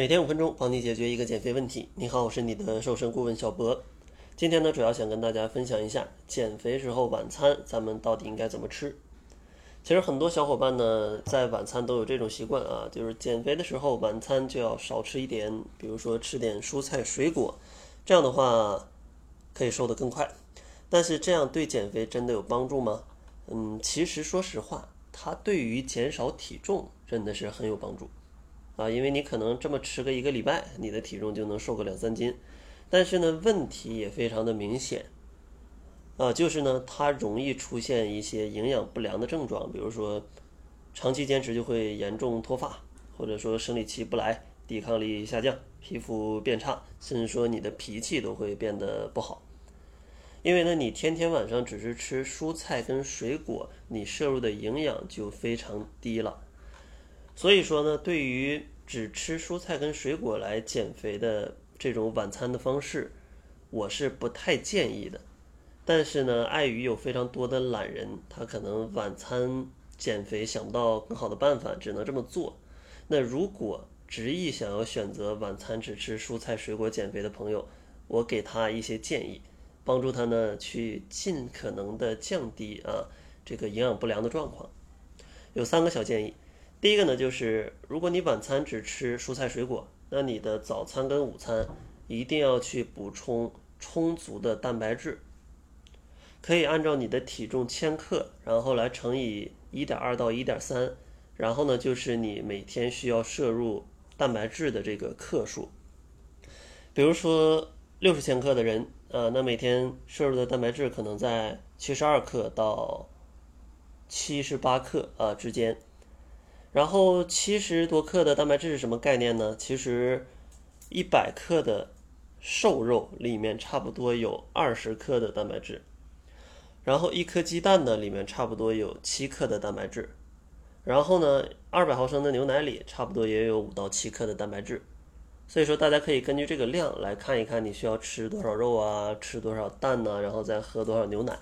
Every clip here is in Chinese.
每天五分钟，帮你解决一个减肥问题。你好，我是你的瘦身顾问小博。今天呢，主要想跟大家分享一下减肥时候晚餐咱们到底应该怎么吃。其实很多小伙伴呢，在晚餐都有这种习惯啊，就是减肥的时候晚餐就要少吃一点，比如说吃点蔬菜水果，这样的话可以瘦得更快。但是这样对减肥真的有帮助吗？嗯，其实说实话，它对于减少体重真的是很有帮助。啊，因为你可能这么吃个一个礼拜，你的体重就能瘦个两三斤，但是呢，问题也非常的明显，啊，就是呢，它容易出现一些营养不良的症状，比如说长期坚持就会严重脱发，或者说生理期不来，抵抗力下降，皮肤变差，甚至说你的脾气都会变得不好，因为呢，你天天晚上只是吃蔬菜跟水果，你摄入的营养就非常低了。所以说呢，对于只吃蔬菜跟水果来减肥的这种晚餐的方式，我是不太建议的。但是呢，碍于有非常多的懒人，他可能晚餐减肥想不到更好的办法，只能这么做。那如果执意想要选择晚餐只吃蔬菜水果减肥的朋友，我给他一些建议，帮助他呢去尽可能的降低啊这个营养不良的状况。有三个小建议。第一个呢，就是如果你晚餐只吃蔬菜水果，那你的早餐跟午餐一定要去补充充足的蛋白质。可以按照你的体重千克，然后来乘以一点二到一点三，然后呢就是你每天需要摄入蛋白质的这个克数。比如说六十千克的人，呃，那每天摄入的蛋白质可能在七十二克到七十八克啊之间。然后七十多克的蛋白质是什么概念呢？其实一百克的瘦肉里面差不多有二十克的蛋白质，然后一颗鸡蛋呢里面差不多有七克的蛋白质，然后呢二百毫升的牛奶里差不多也有五到七克的蛋白质，所以说大家可以根据这个量来看一看你需要吃多少肉啊，吃多少蛋呢，然后再喝多少牛奶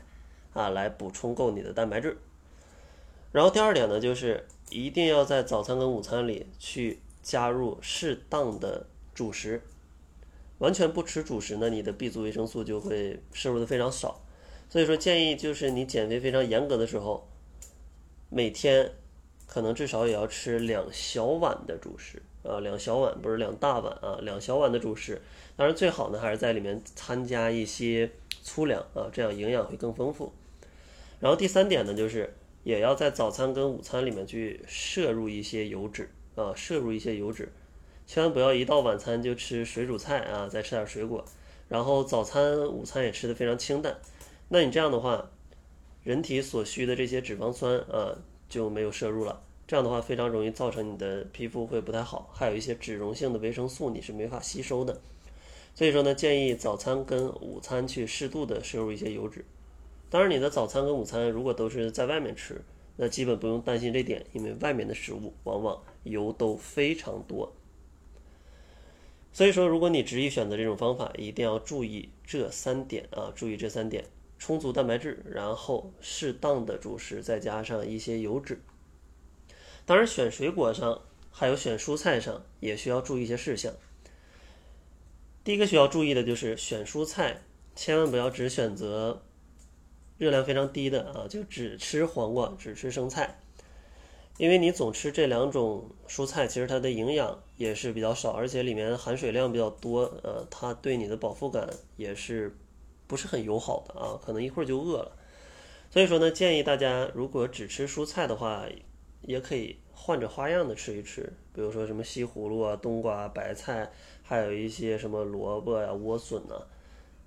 啊，来补充够你的蛋白质。然后第二点呢就是。一定要在早餐跟午餐里去加入适当的主食，完全不吃主食呢，你的 B 族维生素就会摄入的非常少。所以说建议就是你减肥非常严格的时候，每天可能至少也要吃两小碗的主食啊，两小碗不是两大碗啊，两小碗的主食。当然最好呢还是在里面参加一些粗粮啊，这样营养会更丰富。然后第三点呢就是。也要在早餐跟午餐里面去摄入一些油脂啊，摄入一些油脂，千万不要一到晚餐就吃水煮菜啊，再吃点水果，然后早餐、午餐也吃的非常清淡。那你这样的话，人体所需的这些脂肪酸啊就没有摄入了，这样的话非常容易造成你的皮肤会不太好，还有一些脂溶性的维生素你是没法吸收的。所以说呢，建议早餐跟午餐去适度的摄入一些油脂。当然，你的早餐跟午餐如果都是在外面吃，那基本不用担心这点，因为外面的食物往往油都非常多。所以说，如果你执意选择这种方法，一定要注意这三点啊，注意这三点：充足蛋白质，然后适当的主食，再加上一些油脂。当然，选水果上还有选蔬菜上也需要注意一些事项。第一个需要注意的就是选蔬菜，千万不要只选择。热量非常低的啊，就只吃黄瓜，只吃生菜，因为你总吃这两种蔬菜，其实它的营养也是比较少，而且里面含水量比较多，呃，它对你的饱腹感也是不是很友好的啊，可能一会儿就饿了。所以说呢，建议大家如果只吃蔬菜的话，也可以换着花样的吃一吃，比如说什么西葫芦啊、冬瓜、白菜，还有一些什么萝卜呀、莴笋呐。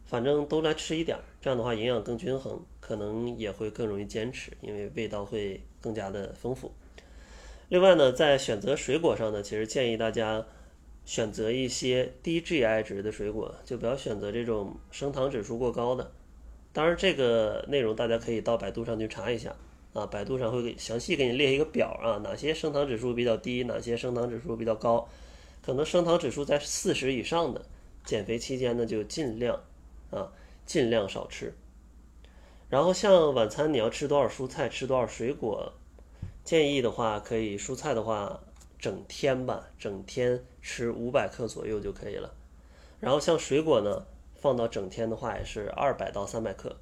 反正都来吃一点儿，这样的话营养更均衡，可能也会更容易坚持，因为味道会更加的丰富。另外呢，在选择水果上呢，其实建议大家选择一些低 GI 值的水果，就不要选择这种升糖指数过高的。当然，这个内容大家可以到百度上去查一下啊，百度上会给详细给你列一个表啊，哪些升糖指数比较低，哪些升糖指数比较高，可能升糖指数在四十以上的，减肥期间呢就尽量。啊，尽量少吃。然后像晚餐你要吃多少蔬菜，吃多少水果，建议的话可以蔬菜的话整天吧，整天吃五百克左右就可以了。然后像水果呢，放到整天的话也是二百到三百克。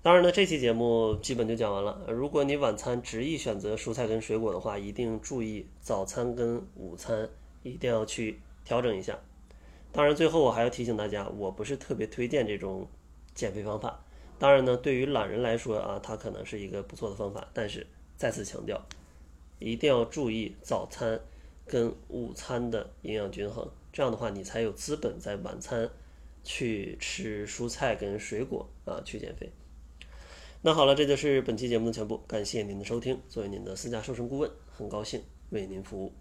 当然呢，这期节目基本就讲完了。如果你晚餐执意选择蔬菜跟水果的话，一定注意早餐跟午餐一定要去调整一下。当然，最后我还要提醒大家，我不是特别推荐这种减肥方法。当然呢，对于懒人来说啊，它可能是一个不错的方法。但是再次强调，一定要注意早餐跟午餐的营养均衡，这样的话你才有资本在晚餐去吃蔬菜跟水果啊，去减肥。那好了，这就是本期节目的全部。感谢您的收听。作为您的私家瘦身顾问，很高兴为您服务。